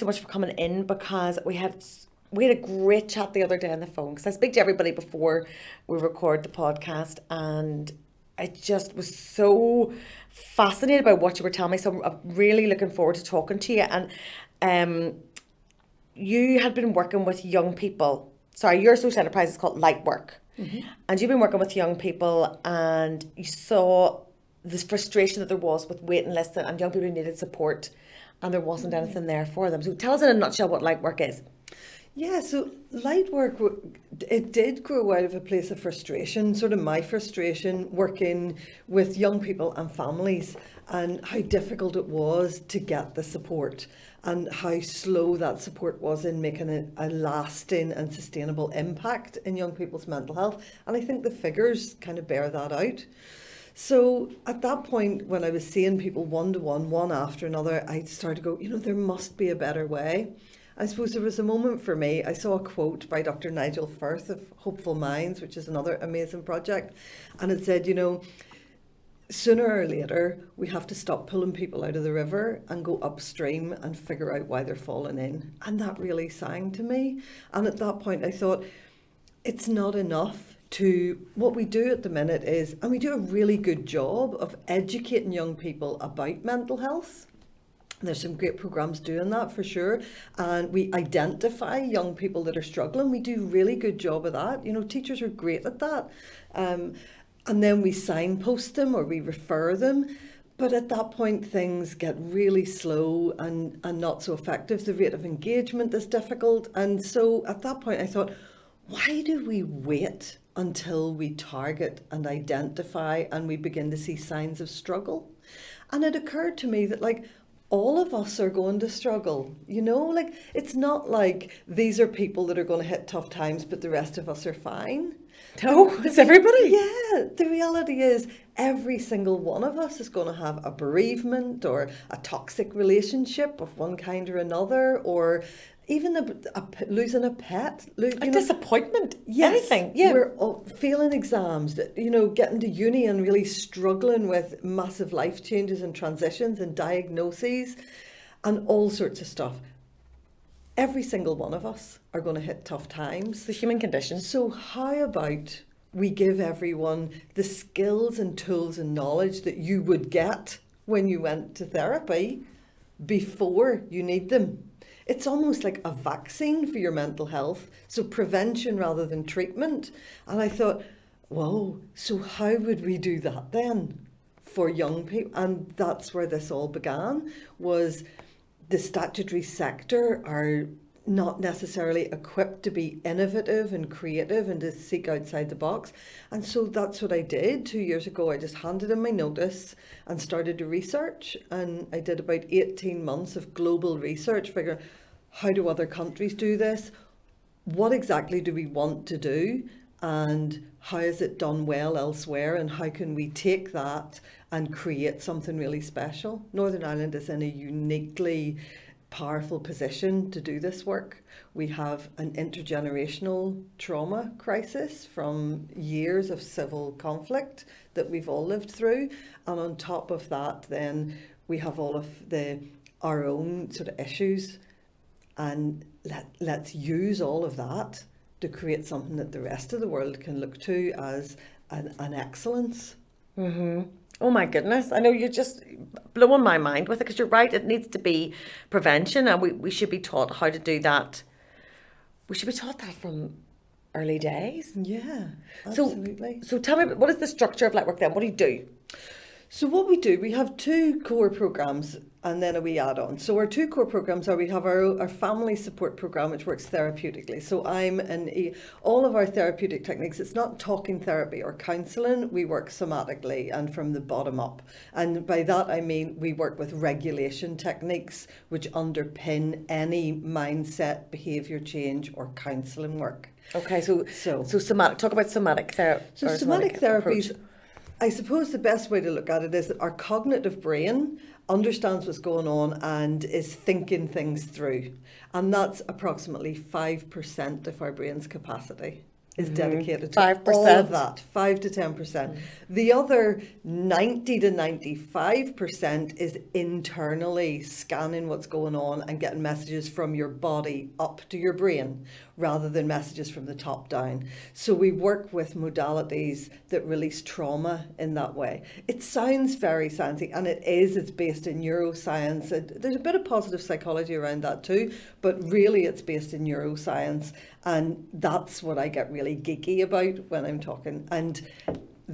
so much for coming in because we had we had a great chat the other day on the phone because I speak to everybody before we record the podcast and I just was so fascinated by what you were telling me. So I'm really looking forward to talking to you. And um, you had been working with young people. Sorry, your social enterprise is called Light Work. Mm-hmm. And you've been working with young people and you saw this frustration that there was with waiting lists and young people who needed support and there wasn't mm-hmm. anything there for them. So tell us in a nutshell what Light Work is. Yeah, so light work, it did grow out of a place of frustration, sort of my frustration working with young people and families and how difficult it was to get the support and how slow that support was in making a, a lasting and sustainable impact in young people's mental health. And I think the figures kind of bear that out. So at that point, when I was seeing people one to one, one after another, I started to go, you know, there must be a better way. I suppose there was a moment for me. I saw a quote by Dr. Nigel Firth of Hopeful Minds, which is another amazing project, and it said, you know, sooner or later we have to stop pulling people out of the river and go upstream and figure out why they're falling in. And that really sang to me. And at that point, I thought, it's not enough to what we do at the minute is, and we do a really good job of educating young people about mental health there's some great programs doing that for sure. And we identify young people that are struggling. We do really good job of that. You know, teachers are great at that. Um, and then we signpost them or we refer them. But at that point, things get really slow and, and not so effective. The rate of engagement is difficult. And so at that point, I thought, why do we wait until we target and identify and we begin to see signs of struggle? And it occurred to me that, like, all of us are going to struggle. You know, like it's not like these are people that are going to hit tough times, but the rest of us are fine. No, oh, the, it's everybody. Yeah, the reality is every single one of us is going to have a bereavement or a toxic relationship of one kind or another, or even a, a, losing a pet, lo- a know, disappointment, yes, anything. Yeah, we're all failing exams. You know, getting to uni and really struggling with massive life changes and transitions and diagnoses, and all sorts of stuff. Every single one of us are going to hit tough times. It's the human condition. So how about we give everyone the skills and tools and knowledge that you would get when you went to therapy before you need them it's almost like a vaccine for your mental health. So prevention rather than treatment. And I thought, whoa, so how would we do that then for young people? And that's where this all began was the statutory sector are not necessarily equipped to be innovative and creative and to seek outside the box. And so that's what I did two years ago. I just handed in my notice and started to research. And I did about 18 months of global research, figuring how do other countries do this? What exactly do we want to do? And how is it done well elsewhere? And how can we take that and create something really special? Northern Ireland is in a uniquely powerful position to do this work. We have an intergenerational trauma crisis from years of civil conflict that we've all lived through. And on top of that, then we have all of the our own sort of issues and let, let's use all of that to create something that the rest of the world can look to as an, an excellence. Mm-hmm. Oh my goodness. I know you're just blowing my mind with it because you're right. It needs to be prevention and we, we should be taught how to do that. We should be taught that from early days. Yeah, absolutely. So, so tell me, what is the structure of Light Work then? What do you do? So what we do, we have two core programs and then a wee add-on. So our two core programs are we have our, our family support program which works therapeutically. So I'm in all of our therapeutic techniques, it's not talking therapy or counselling, we work somatically and from the bottom up. And by that I mean we work with regulation techniques which underpin any mindset, behaviour change or counselling work. Okay, so so, so somatic talk about somatic therapy. So somatic, somatic therapies approach I suppose the best way to look at it is that our cognitive brain understands what's going on and is thinking things through. And that's approximately 5% of our brain's capacity. is mm-hmm. dedicated to 5%. all of that, 5 to 10%. Mm-hmm. The other 90 to 95% is internally scanning what's going on and getting messages from your body up to your brain rather than messages from the top down. So we work with modalities that release trauma in that way. It sounds very sciencey and it is, it's based in neuroscience. There's a bit of positive psychology around that too, but really it's based in neuroscience and that's what I get really geeky about when I'm talking. And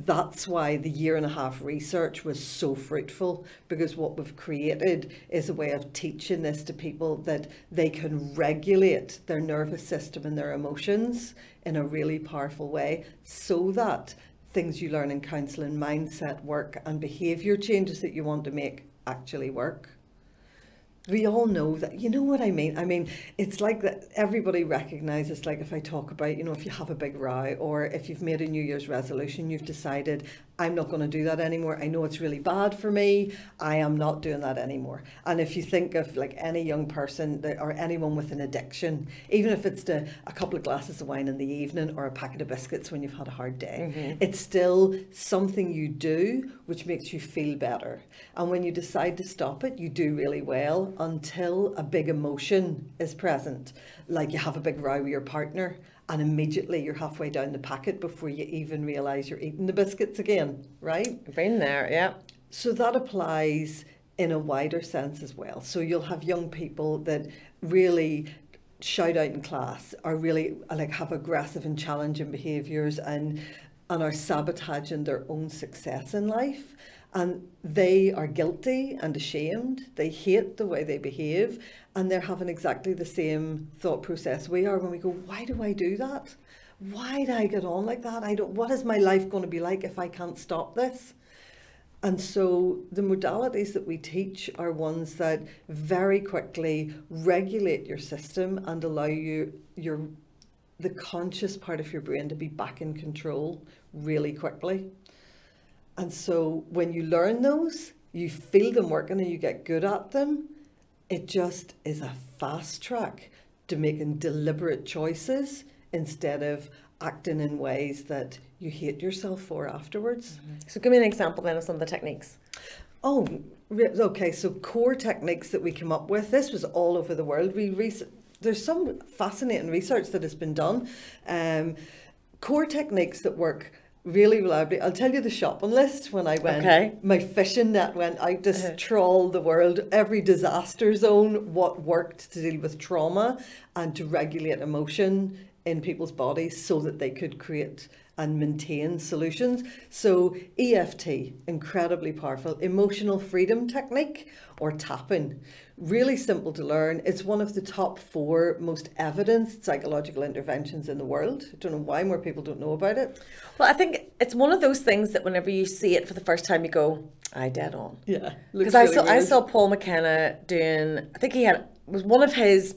that's why the year and a half research was so fruitful because what we've created is a way of teaching this to people that they can regulate their nervous system and their emotions in a really powerful way so that things you learn in counselling, mindset work, and behaviour changes that you want to make actually work we all know that you know what i mean i mean it's like that everybody recognizes like if i talk about you know if you have a big row or if you've made a new year's resolution you've decided I'm not going to do that anymore. I know it's really bad for me. I am not doing that anymore. And if you think of like any young person that, or anyone with an addiction, even if it's to a couple of glasses of wine in the evening or a packet of biscuits when you've had a hard day, mm-hmm. it's still something you do which makes you feel better. And when you decide to stop it, you do really well until a big emotion is present, like you have a big row with your partner and immediately you're halfway down the packet before you even realize you're eating the biscuits again, right? Been there, yeah. So that applies in a wider sense as well. So you'll have young people that really shout out in class are really like have aggressive and challenging behaviors and and are sabotaging their own success in life and they are guilty and ashamed. They hate the way they behave, and they're having exactly the same thought process we are when we go, Why do I do that? Why do I get on like that? I don't what is my life going to be like if I can't stop this? And so the modalities that we teach are ones that very quickly regulate your system and allow you your the conscious part of your brain to be back in control really quickly. And so when you learn those, you feel them working and you get good at them, it just is a fast track to making deliberate choices instead of acting in ways that you hate yourself for afterwards. Mm-hmm. So give me an example then of some of the techniques. Oh, okay. So core techniques that we came up with. This was all over the world. We re- there's some fascinating research that has been done. Um, core techniques that work really reliably. I'll tell you the shopping list when I went. Okay. My fishing net went I just uh-huh. trawl the world, every disaster zone, what worked to deal with trauma and to regulate emotion in people's bodies so that they could create and maintain solutions. So EFT, incredibly powerful, emotional freedom technique or tapping Really simple to learn. It's one of the top four most evidenced psychological interventions in the world. I don't know why more people don't know about it. Well, I think it's one of those things that whenever you see it for the first time, you go, "I dead on." Yeah, because really I saw weird. I saw Paul McKenna doing. I think he had was one of his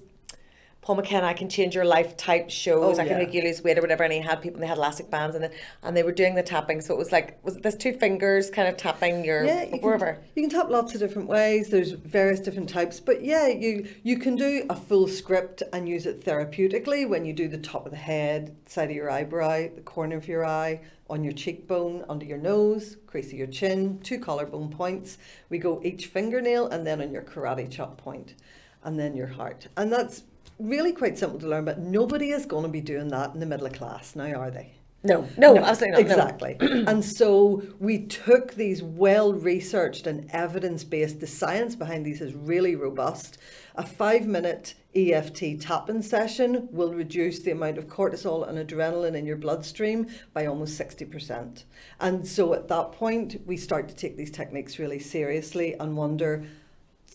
Paul McKenna, I can change your life type shows. Oh, I can make you lose weight or whatever. And he had people, and they had elastic bands, and and they were doing the tapping. So it was like, was this two fingers kind of tapping your yeah, you wherever? Can, you can tap lots of different ways. There's various different types, but yeah, you you can do a full script and use it therapeutically when you do the top of the head, side of your eyebrow, the corner of your eye, on your cheekbone, under your nose, crease of your chin, two collarbone points. We go each fingernail, and then on your karate chop point, and then your heart, and that's really quite simple to learn, but nobody is going to be doing that in the middle of class now, are they? No, no, no absolutely not. Exactly. No. and so we took these well researched and evidence based, the science behind these is really robust. A five minute EFT tapping session will reduce the amount of cortisol and adrenaline in your bloodstream by almost 60%. And so at that point, we start to take these techniques really seriously and wonder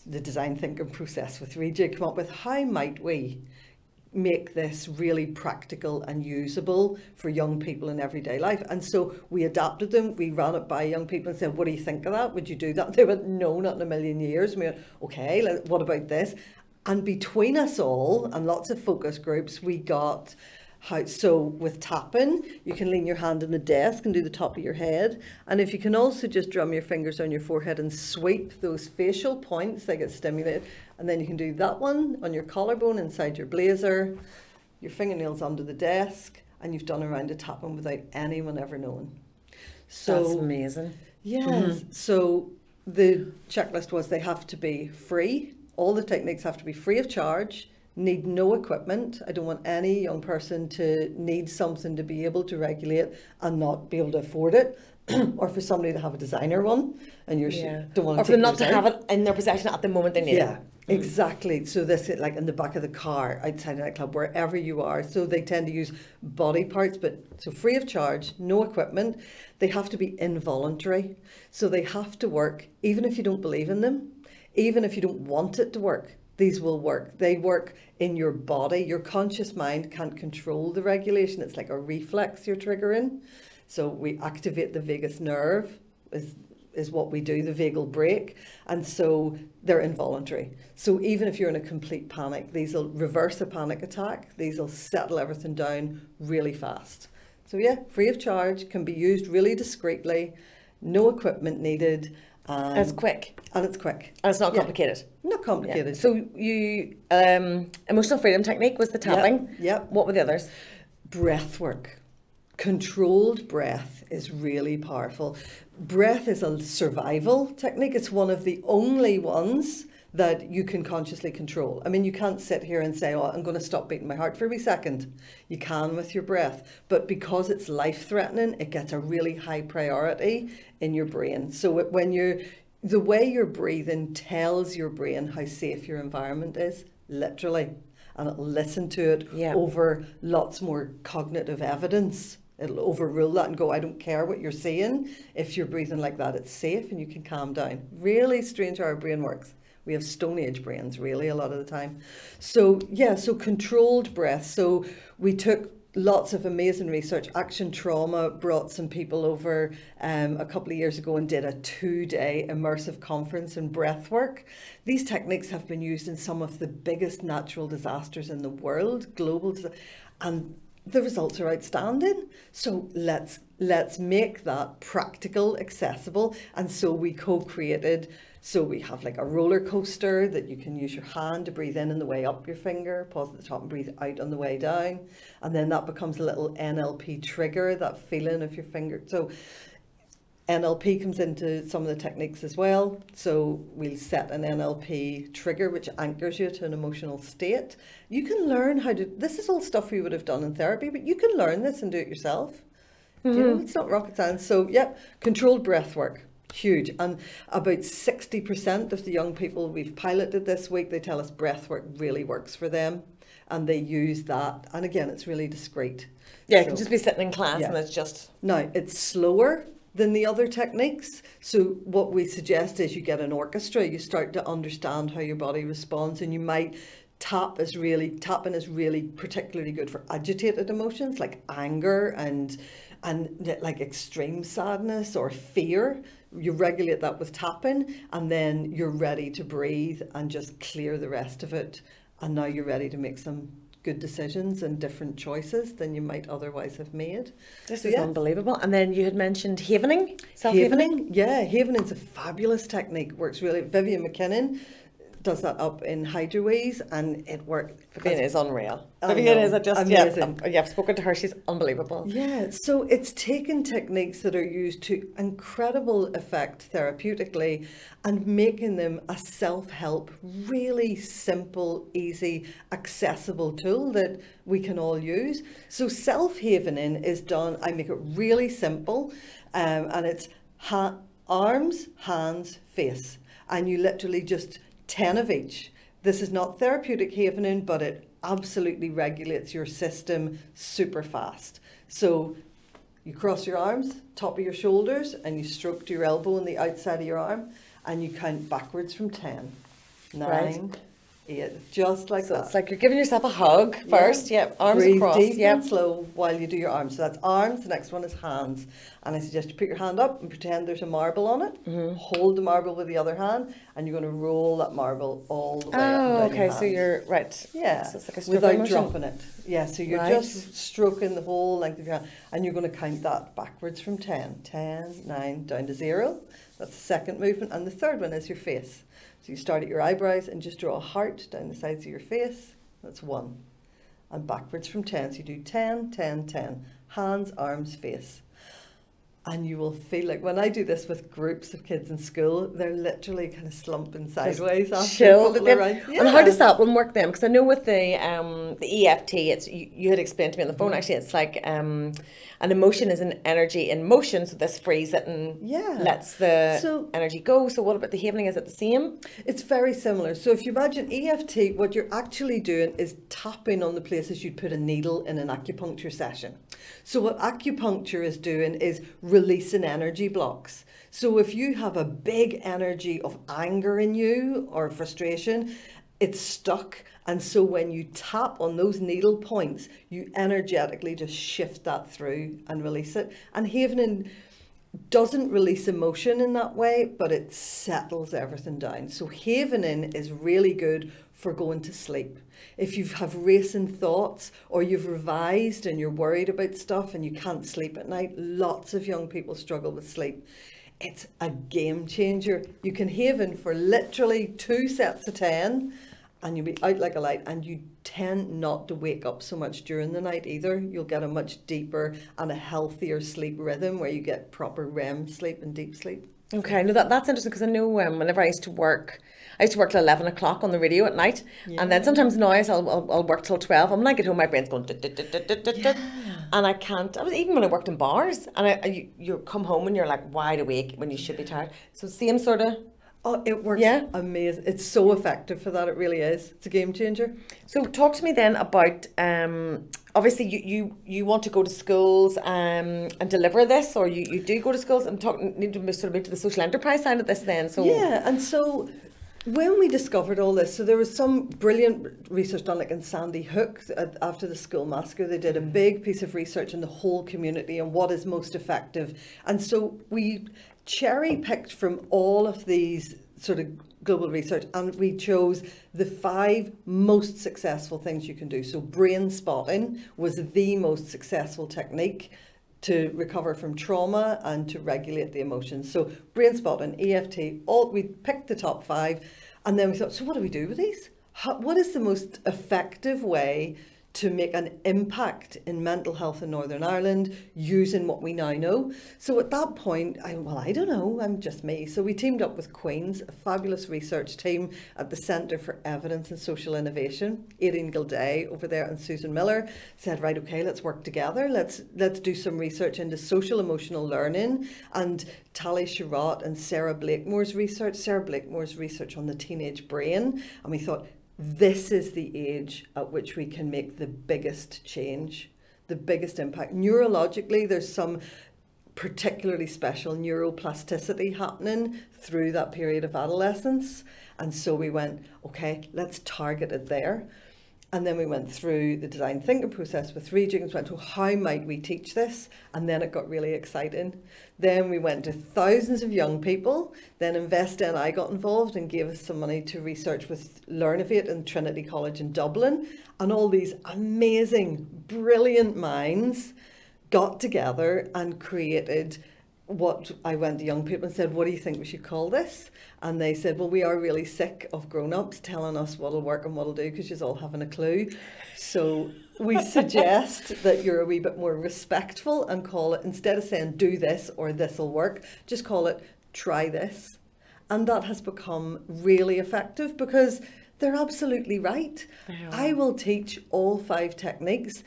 the design thinking process with Rejig come up with how might we make this really practical and usable for young people in everyday life. And so we adapted them. We ran it by young people and said, "What do you think of that? Would you do that?" They went, "No, not in a million years." And we went, "Okay, what about this?" And between us all and lots of focus groups, we got how so with tapping you can lean your hand on the desk and do the top of your head and if you can also just drum your fingers on your forehead and sweep those facial points they get stimulated and then you can do that one on your collarbone inside your blazer your fingernails under the desk and you've done a round of tapping without anyone ever knowing. That's So amazing. yes, mm-hmm. so the checklist was they have to be free. All the techniques have to be free of charge. Need no equipment. I don't want any young person to need something to be able to regulate and not be able to afford it, or for somebody to have a designer one and you Yeah. don't want to Or for them not to have it in their possession at the moment they need yeah, it. exactly. So this is like in the back of the car, outside a nightclub, wherever you are. So they tend to use body parts, but so free of charge, no equipment. They have to be involuntary. So they have to work, even if you don't believe in them, even if you don't want it to work. These will work. They work in your body. Your conscious mind can't control the regulation. It's like a reflex you're triggering. So we activate the vagus nerve. Is is what we do, the vagal brake. and so they're involuntary. So even if you're in a complete panic, these will reverse a panic attack. These will settle everything down really fast. So yeah, free of charge, can be used really discreetly, no equipment needed, and, it's quick and it's quick. and it's not Yeah. complicated. Not Yeah. complicated. So you um, emotional freedom technique was the tapping. Yep. What were the others? breath work. Controlled breath is really powerful. Breath is a survival technique. It's one of the only ones that you can consciously control. I mean, you can't sit here and say, Oh, I'm going to stop beating my heart for a wee second. You can with your breath. But because it's life threatening, it gets a really high priority in your brain. So when you're, the way you're breathing tells your brain how safe your environment is, literally. And it'll listen to it Yeah. over lots more cognitive evidence. It'll overrule that and go, I don't care what you're saying. If you're breathing like that, it's safe and you can calm down. Really strange how our brain works. We have Stone Age brains, really, a lot of the time. So, yeah, so controlled breath. So, we took lots of amazing research. Action Trauma brought some people over um, a couple of years ago and did a two day immersive conference in breath work. These techniques have been used in some of the biggest natural disasters in the world, global, and the results are outstanding. So let's let's make that practical, accessible, and so we co-created. So we have like a roller coaster that you can use your hand to breathe in on the way up your finger, pause at the top and breathe out on the way down, and then that becomes a little NLP trigger, that feeling of your finger. So NLP comes into some of the techniques as well. So we'll set an NLP trigger which anchors you to an emotional state. You can learn how to, this is all stuff we would have done in therapy, but you can learn this and do it yourself. You know, mm-hmm. it's not rocket science. So, yep, controlled breath work, huge. And about 60% of the young people we've piloted this week, they tell us breath work really works for them. And they use that. And again, it's really discreet. Yeah, you So- can just be sitting in class Yeah. and it's just now, it's slower than the other techniques. So, what we suggest is you get an orchestra, you start to understand how your body responds, and you might tap is really tapping is really particularly good for agitated emotions like anger and and like extreme sadness or fear you regulate that with tapping and then you're ready to breathe and just clear the rest of it and now you're ready to make some good decisions and different choices than you might otherwise have made this So, is yeah. unbelievable. And then you had mentioned havening, self havening. Havening, yeah, havening's a fabulous technique. Works really. Vivian McKinnon does that up in Hydroways, and it works. Vivian is unreal. I Vivian know, is just yeah, amazing. um, yeah. I've spoken to her. She's unbelievable. Yeah, so it's taken techniques that are used to incredible effect therapeutically and making them a self help, really simple, easy, accessible tool that we can all use. So, self havening is done, I make it really simple, um, and it's ha- arms, hands, face. And you literally just 10 of each. This is not therapeutic havening, but it absolutely regulates your system super fast. So you cross your arms, top of your shoulders, and you stroke to your elbow on the outside of your arm, and you count backwards from 10. Right. Eight, just like So that. it's like you're giving yourself a hug Yeah. first. Yep. Arms Breathe across. deep Yep. and slow while you do your arms. So that's arms. The next one is hands. And I suggest you put your hand up and pretend there's a marble on it. Mm-hmm. Hold the marble with the other hand, and you're going to roll that marble all the way up Oh, okay. So you're right. Yeah, So it's like a stroke without motion. dropping it. Yeah, so you're Right. just stroking the whole length of your hand, and you're going to count that backwards from 10. 10, 9, down to 0. That's the second movement. And the third one is your face. So you start at your eyebrows and just draw a heart down the sides of your face. That's one. and backwards from 10. So you do 10, 10, 10. Hands, arms, face. And you will feel like when I do this with groups of kids in school, they're literally kind of slumping sideways after a Chilled couple at of them. rounds. And how does that one work then? Because I know with the um, the EFT, it's you, you had explained to me on the phone. Mm-hmm. Actually, it's like um, an emotion is an energy in motion. So this frees it and Yeah. lets the So- energy go. So what about the havening? Is it the same? It's very similar. So if you imagine EFT, what you're actually doing is tapping on the places you'd put a needle in an acupuncture session. So what acupuncture is doing is releasing energy blocks. So if you have a big energy of anger in you or frustration, it's stuck. And so when you tap on those needle points, you energetically just shift that through and release it. And Havening doesn't release emotion in that way, but it settles everything down. So havening is really good for going to sleep. If you have racing thoughts or you've revised and you're worried about stuff and you can't sleep at night, lots of young people struggle with sleep. It's a game changer. You can haven for literally two sets of 10 and you'll be out like a light and you tend not to wake up so much during the night either you'll get a much deeper and a healthier sleep rhythm where you get proper REM sleep and deep sleep Okay, no, that, that's interesting because I know um, whenever I used to work, I used to work till 11 o'clock on the radio at night. And then sometimes now I'll, I'll, I'll work till 12. And when I get home, my brain's going, and I can't. I was even when I worked in bars and I, I, you, you come home and you're like wide awake when you should be tired. So, same sort of. oh it works Yeah. amazing it's so effective for that it really is it's a game changer So, talk to me then about um, obviously you, you, you want to go to schools um, and deliver this, or you, you do go to schools and talk, need to sort of move to the social enterprise side of this then. So, Yeah, and so when we discovered all this, so there was some brilliant research done, like in Sandy Hook at, after the school massacre. They did a mm. big piece of research in the whole community and what is most effective. And so we cherry picked from all of these sort of global research and we chose the five most successful things you can do. So brain spotting was the most successful technique to recover from trauma and to regulate the emotions. So brain spot and EFT, all we picked the top five, and then we thought, so what do we do with these? How, what is the most effective way to make an impact in mental health in Northern Ireland using what we now know? So at that point, I well, I don't know, I'm just me. So we teamed up with Queen's, a fabulous research team at the Centre for Evidence and Social Innovation. Aideen Gildea over there and Susan Miller said, right, okay, let's work together. Let's let's do some research into social emotional learning and Tali Sharot and Sarah Blakemore's research, Sarah Blakemore's research on the teenage brain. And we thought, this is the age at which we can make the biggest change, the biggest impact. Neurologically, there's some particularly special neuroplasticity happening through that period of adolescence. And so we went, okay, let's target it there. And then we went through the design thinking process with Regis and went, to how might we teach this? And then it got really exciting. Then we went to thousands of young people. Then Invest NI got involved and gave us some money to research with Learnovate and Trinity College in Dublin. And all these amazing, brilliant minds got together and created what I went to young people and said, What do you think we should call this? And they said, Well, we are really sick of grown ups telling us what'll work and what'll do because you're all having a clue. So we suggest that you're a wee bit more respectful and call it, instead of saying do this or this'll work, just call it try this. And that has become really effective because they're absolutely right. I will teach all five techniques,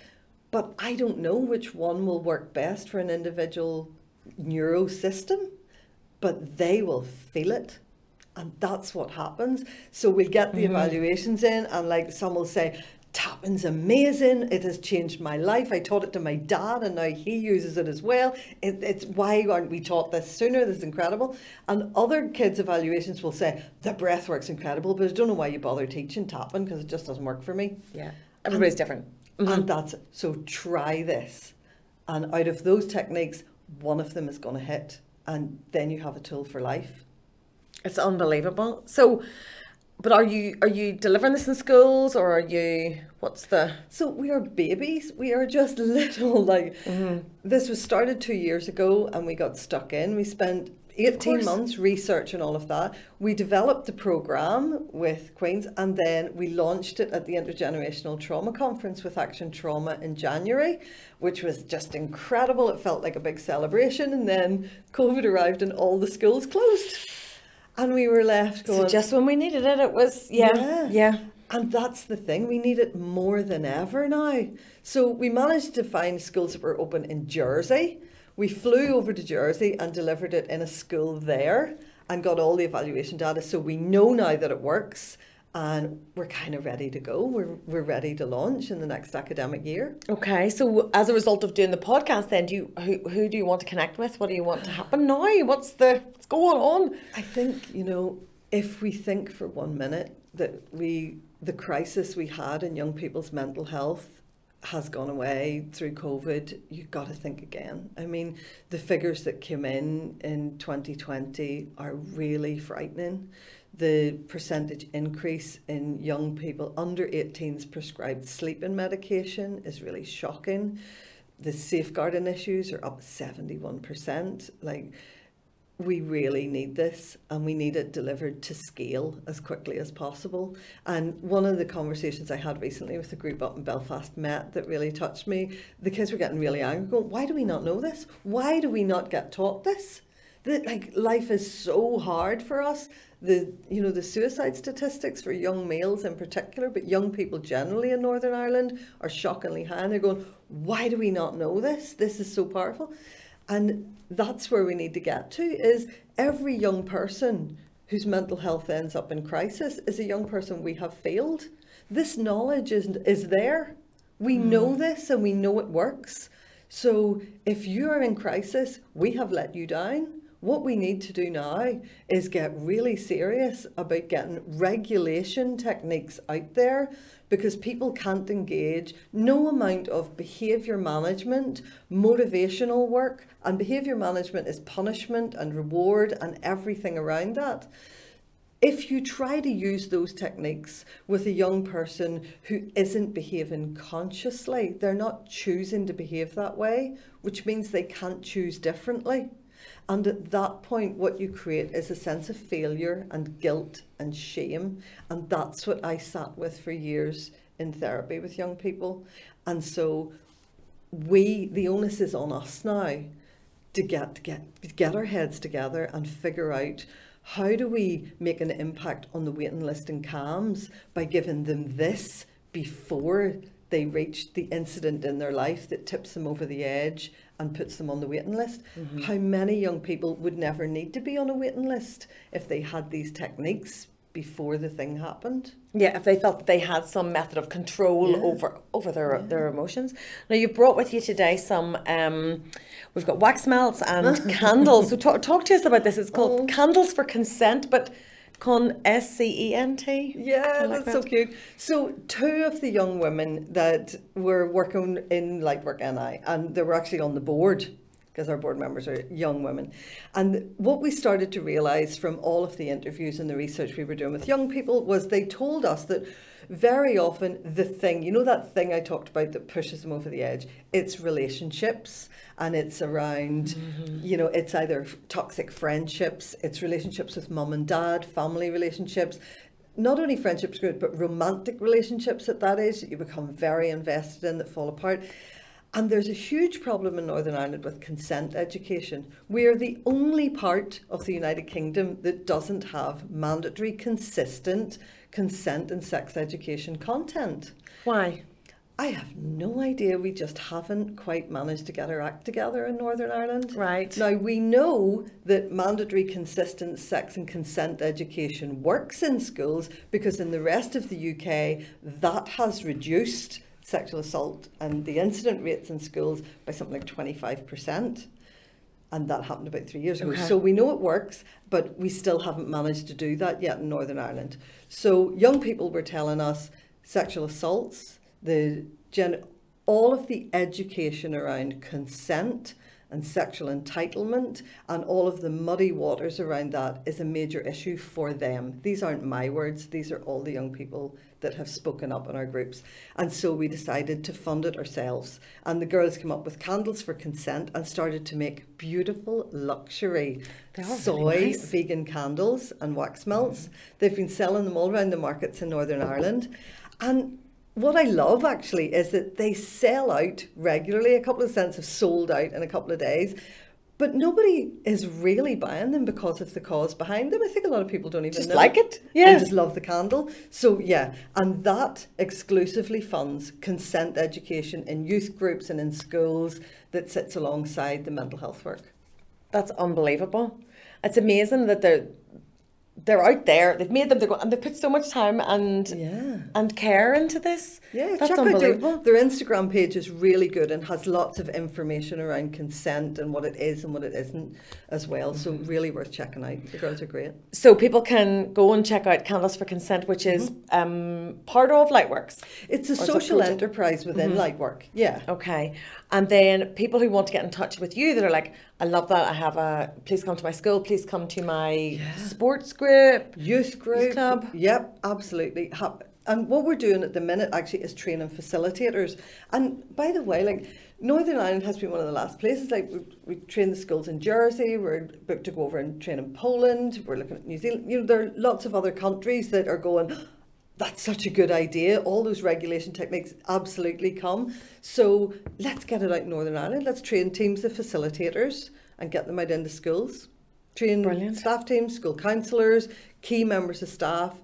but I don't know which one will work best for an individual neuro system, but they will feel it. And that's what happens. So we'll get the mm-hmm. evaluations in, and like some will say, Tapping's amazing. It has changed my life. I taught it to my dad, and now he uses it as well. It, it's why aren't we taught this sooner? This is incredible. And other kids' evaluations will say the breath works incredible, but I don't know why you bother teaching tapping because it just doesn't work for me. yeah, everybody's different. Mm-hmm. And that's it. So try this, and out of those techniques, one of them is going to hit, and then you have a tool for life. It's unbelievable. So, but are you are you delivering this in schools or are you? What's the? So we are babies. We are just little. Like mm-hmm. this was started two years ago, and we got stuck in. We spent 18 months research and all of that. We developed the program with Queen's and then we launched it at the Intergenerational Trauma Conference with Action Trauma in January, which was just incredible. It felt like a big celebration. And then COVID arrived and all the schools closed. And we were left going, So just when we needed it, it was yeah, Yeah. yeah. and that's the thing, we need it more than ever now. So we managed to find schools that were open in Jersey. We flew over to Jersey and delivered it in a school there and got all the evaluation data. So we know now that it works and we're kind of ready to go. We're, we're ready to launch in the next academic year. Okay, so as a result of doing the podcast, then do you who who do you want to connect with? What do you want to happen now? What's the what's going on? I think, you know, if we think for one minute that we the crisis we had in young people's mental health has gone away through COVID, you've got to think again. I mean, the figures that came in in 2020 are really frightening. The percentage increase in young people under 18's prescribed sleeping medication is really shocking. The safeguarding issues are up 71%. Like, we really need this and we need it delivered to scale as quickly as possible. And one of the conversations I had recently with a group up in Belfast Met that really touched me, the kids were getting really angry, going, Why do we not know this? Why do we not get taught this? That like life is so hard for us. The you know, the suicide statistics for young males in particular, but young people generally in Northern Ireland are shockingly high. And they're going, Why do we not know this? This is so powerful. And that's where we need to get to is every young person whose mental health ends up in crisis is a young person we have failed. This knowledge is, is there. We hmm. know this and we know it works. So if you are in crisis, we have let you down. What we need to do now is get really serious about getting regulation techniques out there because people can't engage. No amount of behaviour management, motivational work, and behaviour management is punishment and reward and everything around that. If you try to use those techniques with a young person who isn't behaving consciously, they're not choosing to behave that way, which means they can't choose differently. And at that point, what you create is a sense of failure and guilt and shame. And that's what I sat with for years in therapy with young people. And so we, the onus is on us now to get, get, get our heads together and figure out how do we make an impact on the waiting list in CAMHS by giving them this before they reach the incident in their life that tips them over the edge and puts them on the waiting list. Mm-hmm. How many young people would never need to be on a waiting list if they had these techniques before the thing happened? Yeah, if they felt that they had some method of control Yeah. over over their their emotions. Now you've brought with you today some. Um, we've got wax melts and candles. So talk, talk to us about this. It's called Oh. Candles for Consent, but con S C E N T. Yeah, like that's so cute. So two of the young women that were working in Lightwork NI, and they were actually on the board because our board members are young women. And what we started to realize from all of the interviews and the research we were doing with young people was they told us that very often the thing, you know, that thing I talked about that pushes them over the edge, it's relationships and it's around, mm-hmm. you know, it's either toxic friendships, it's relationships with mum and dad, family relationships, not only friendships good, but romantic relationships at that age that you become very invested in that fall apart. And there's a huge problem in Northern Ireland with consent education. We are the only part of the United Kingdom that doesn't have mandatory, consistent consent and sex education content. Why? I have no idea. We just haven't quite managed to get our act together in Northern Ireland. Right. Now, we know that mandatory consistent sex and consent education works in schools because in the rest of the UK, that has reduced sexual assault and the incident rates in schools by something like 25%. And that happened about three years ago. Okay. So we know it works, but we still haven't managed to do that yet in Northern Ireland. So young people were telling us sexual assaults, the gen- all of the education around consent and sexual entitlement and all of the muddy waters around that is a major issue for them. These aren't my words, these are all the young people that have spoken up in our groups. And so we decided to fund it ourselves. And the girls came up with candles for consent and started to make beautiful luxury are really soy nice. vegan candles and wax mm-hmm. melts. They've been selling them all around the markets in Northern Ireland. And what I love actually is that they sell out regularly. A couple of scents have sold out in a couple of days. But nobody is really buying them because of the cause behind them. I think a lot of people don't even Just like it. They Yeah. just love the candle. So yeah, and that exclusively funds consent education in youth groups and in schools that sits alongside the mental health work. That's unbelievable. It's amazing that they're they're out there. They've made them. They're going, and they put so much time and Yeah. and care into this. Yeah, that's check out their, unbelievable. their Instagram page is really good and has lots of information around consent and what it is and what it isn't as well. So Mm-hmm. really worth checking out. The girls are great. So people can go and check out Candles for Consent, which is um, part of Lightworks. It's a it's a social enterprise within Lightwork. Yeah. Okay. And then people who want to get in touch with you that are like, I love that. I have a, please come to my school. Please come to my sports group. Youth group. club. Yep, absolutely. And what we're doing at the minute actually is training facilitators. And by the way, like Northern Ireland has been one of the last places. Like we, we train the schools in Jersey. We're booked to go over and train in Poland. We're looking at New Zealand. You know, there are lots of other countries that are going. That's such a good idea. All those regulation techniques absolutely come. So let's get it out in Northern Ireland. Let's train teams of facilitators and get them out into schools. Train Brilliant. staff teams, school counsellors, key members of staff.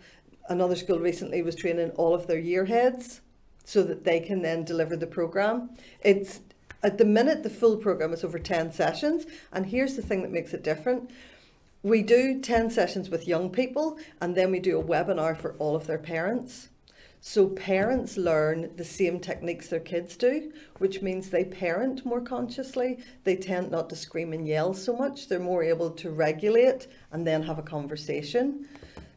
Another school recently was training all of their year heads so that they can then deliver the programme. It's at the minute the full programme is over 10 sessions and here's the thing that makes it different. We do 10 sessions with young people and then we do a webinar for all of their parents. So parents learn the same techniques their kids do, which means they parent more consciously. They tend not to scream and yell so much. They're more able to regulate and then have a conversation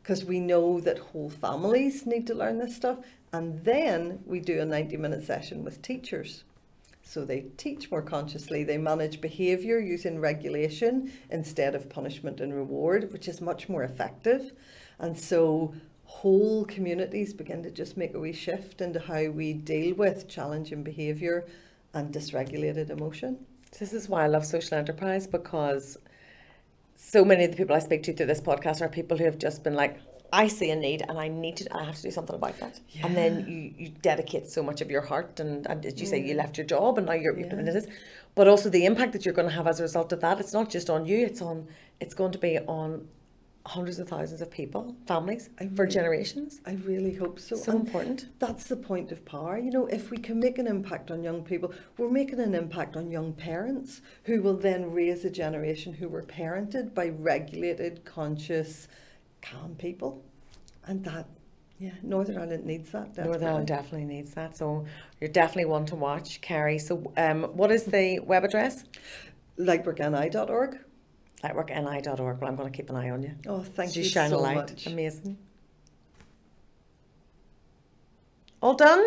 because we know that whole families need to learn this stuff. And then we do a 90 minute session with teachers. So they teach more consciously, they manage behaviour using regulation instead of punishment and reward, which is much more effective. And so whole communities begin to just make a wee shift into how we deal with challenging behaviour and dysregulated emotion. This is why I love social enterprise because so many of the people I speak to through this podcast are people who have just been like, I see a need and I need to, I have to do something about that. And then you, you dedicate so much of your heart and, and as you say, you mm. left your job and now you're, you're doing this. But also the impact that you're going to have as a result of that, it's not just on you, it's on, it's going to be on hundreds of thousands of people, families, I for really- generations. I really hope so. So And important. That's the point of power. You know, if we can make an impact on young people, we're making an impact on young parents who will then raise a generation who were parented by regulated, conscious, calm people. And that, yeah, Northern Ireland needs that. Definitely. Northern Ireland definitely needs that. So you're definitely one to watch, Carrie. So um, what is the web address? Lightworkni.org. Lightworkni.org. Well, I'm going to keep an eye on you. Oh, thank you you shine so a light. much. Amazing. All done?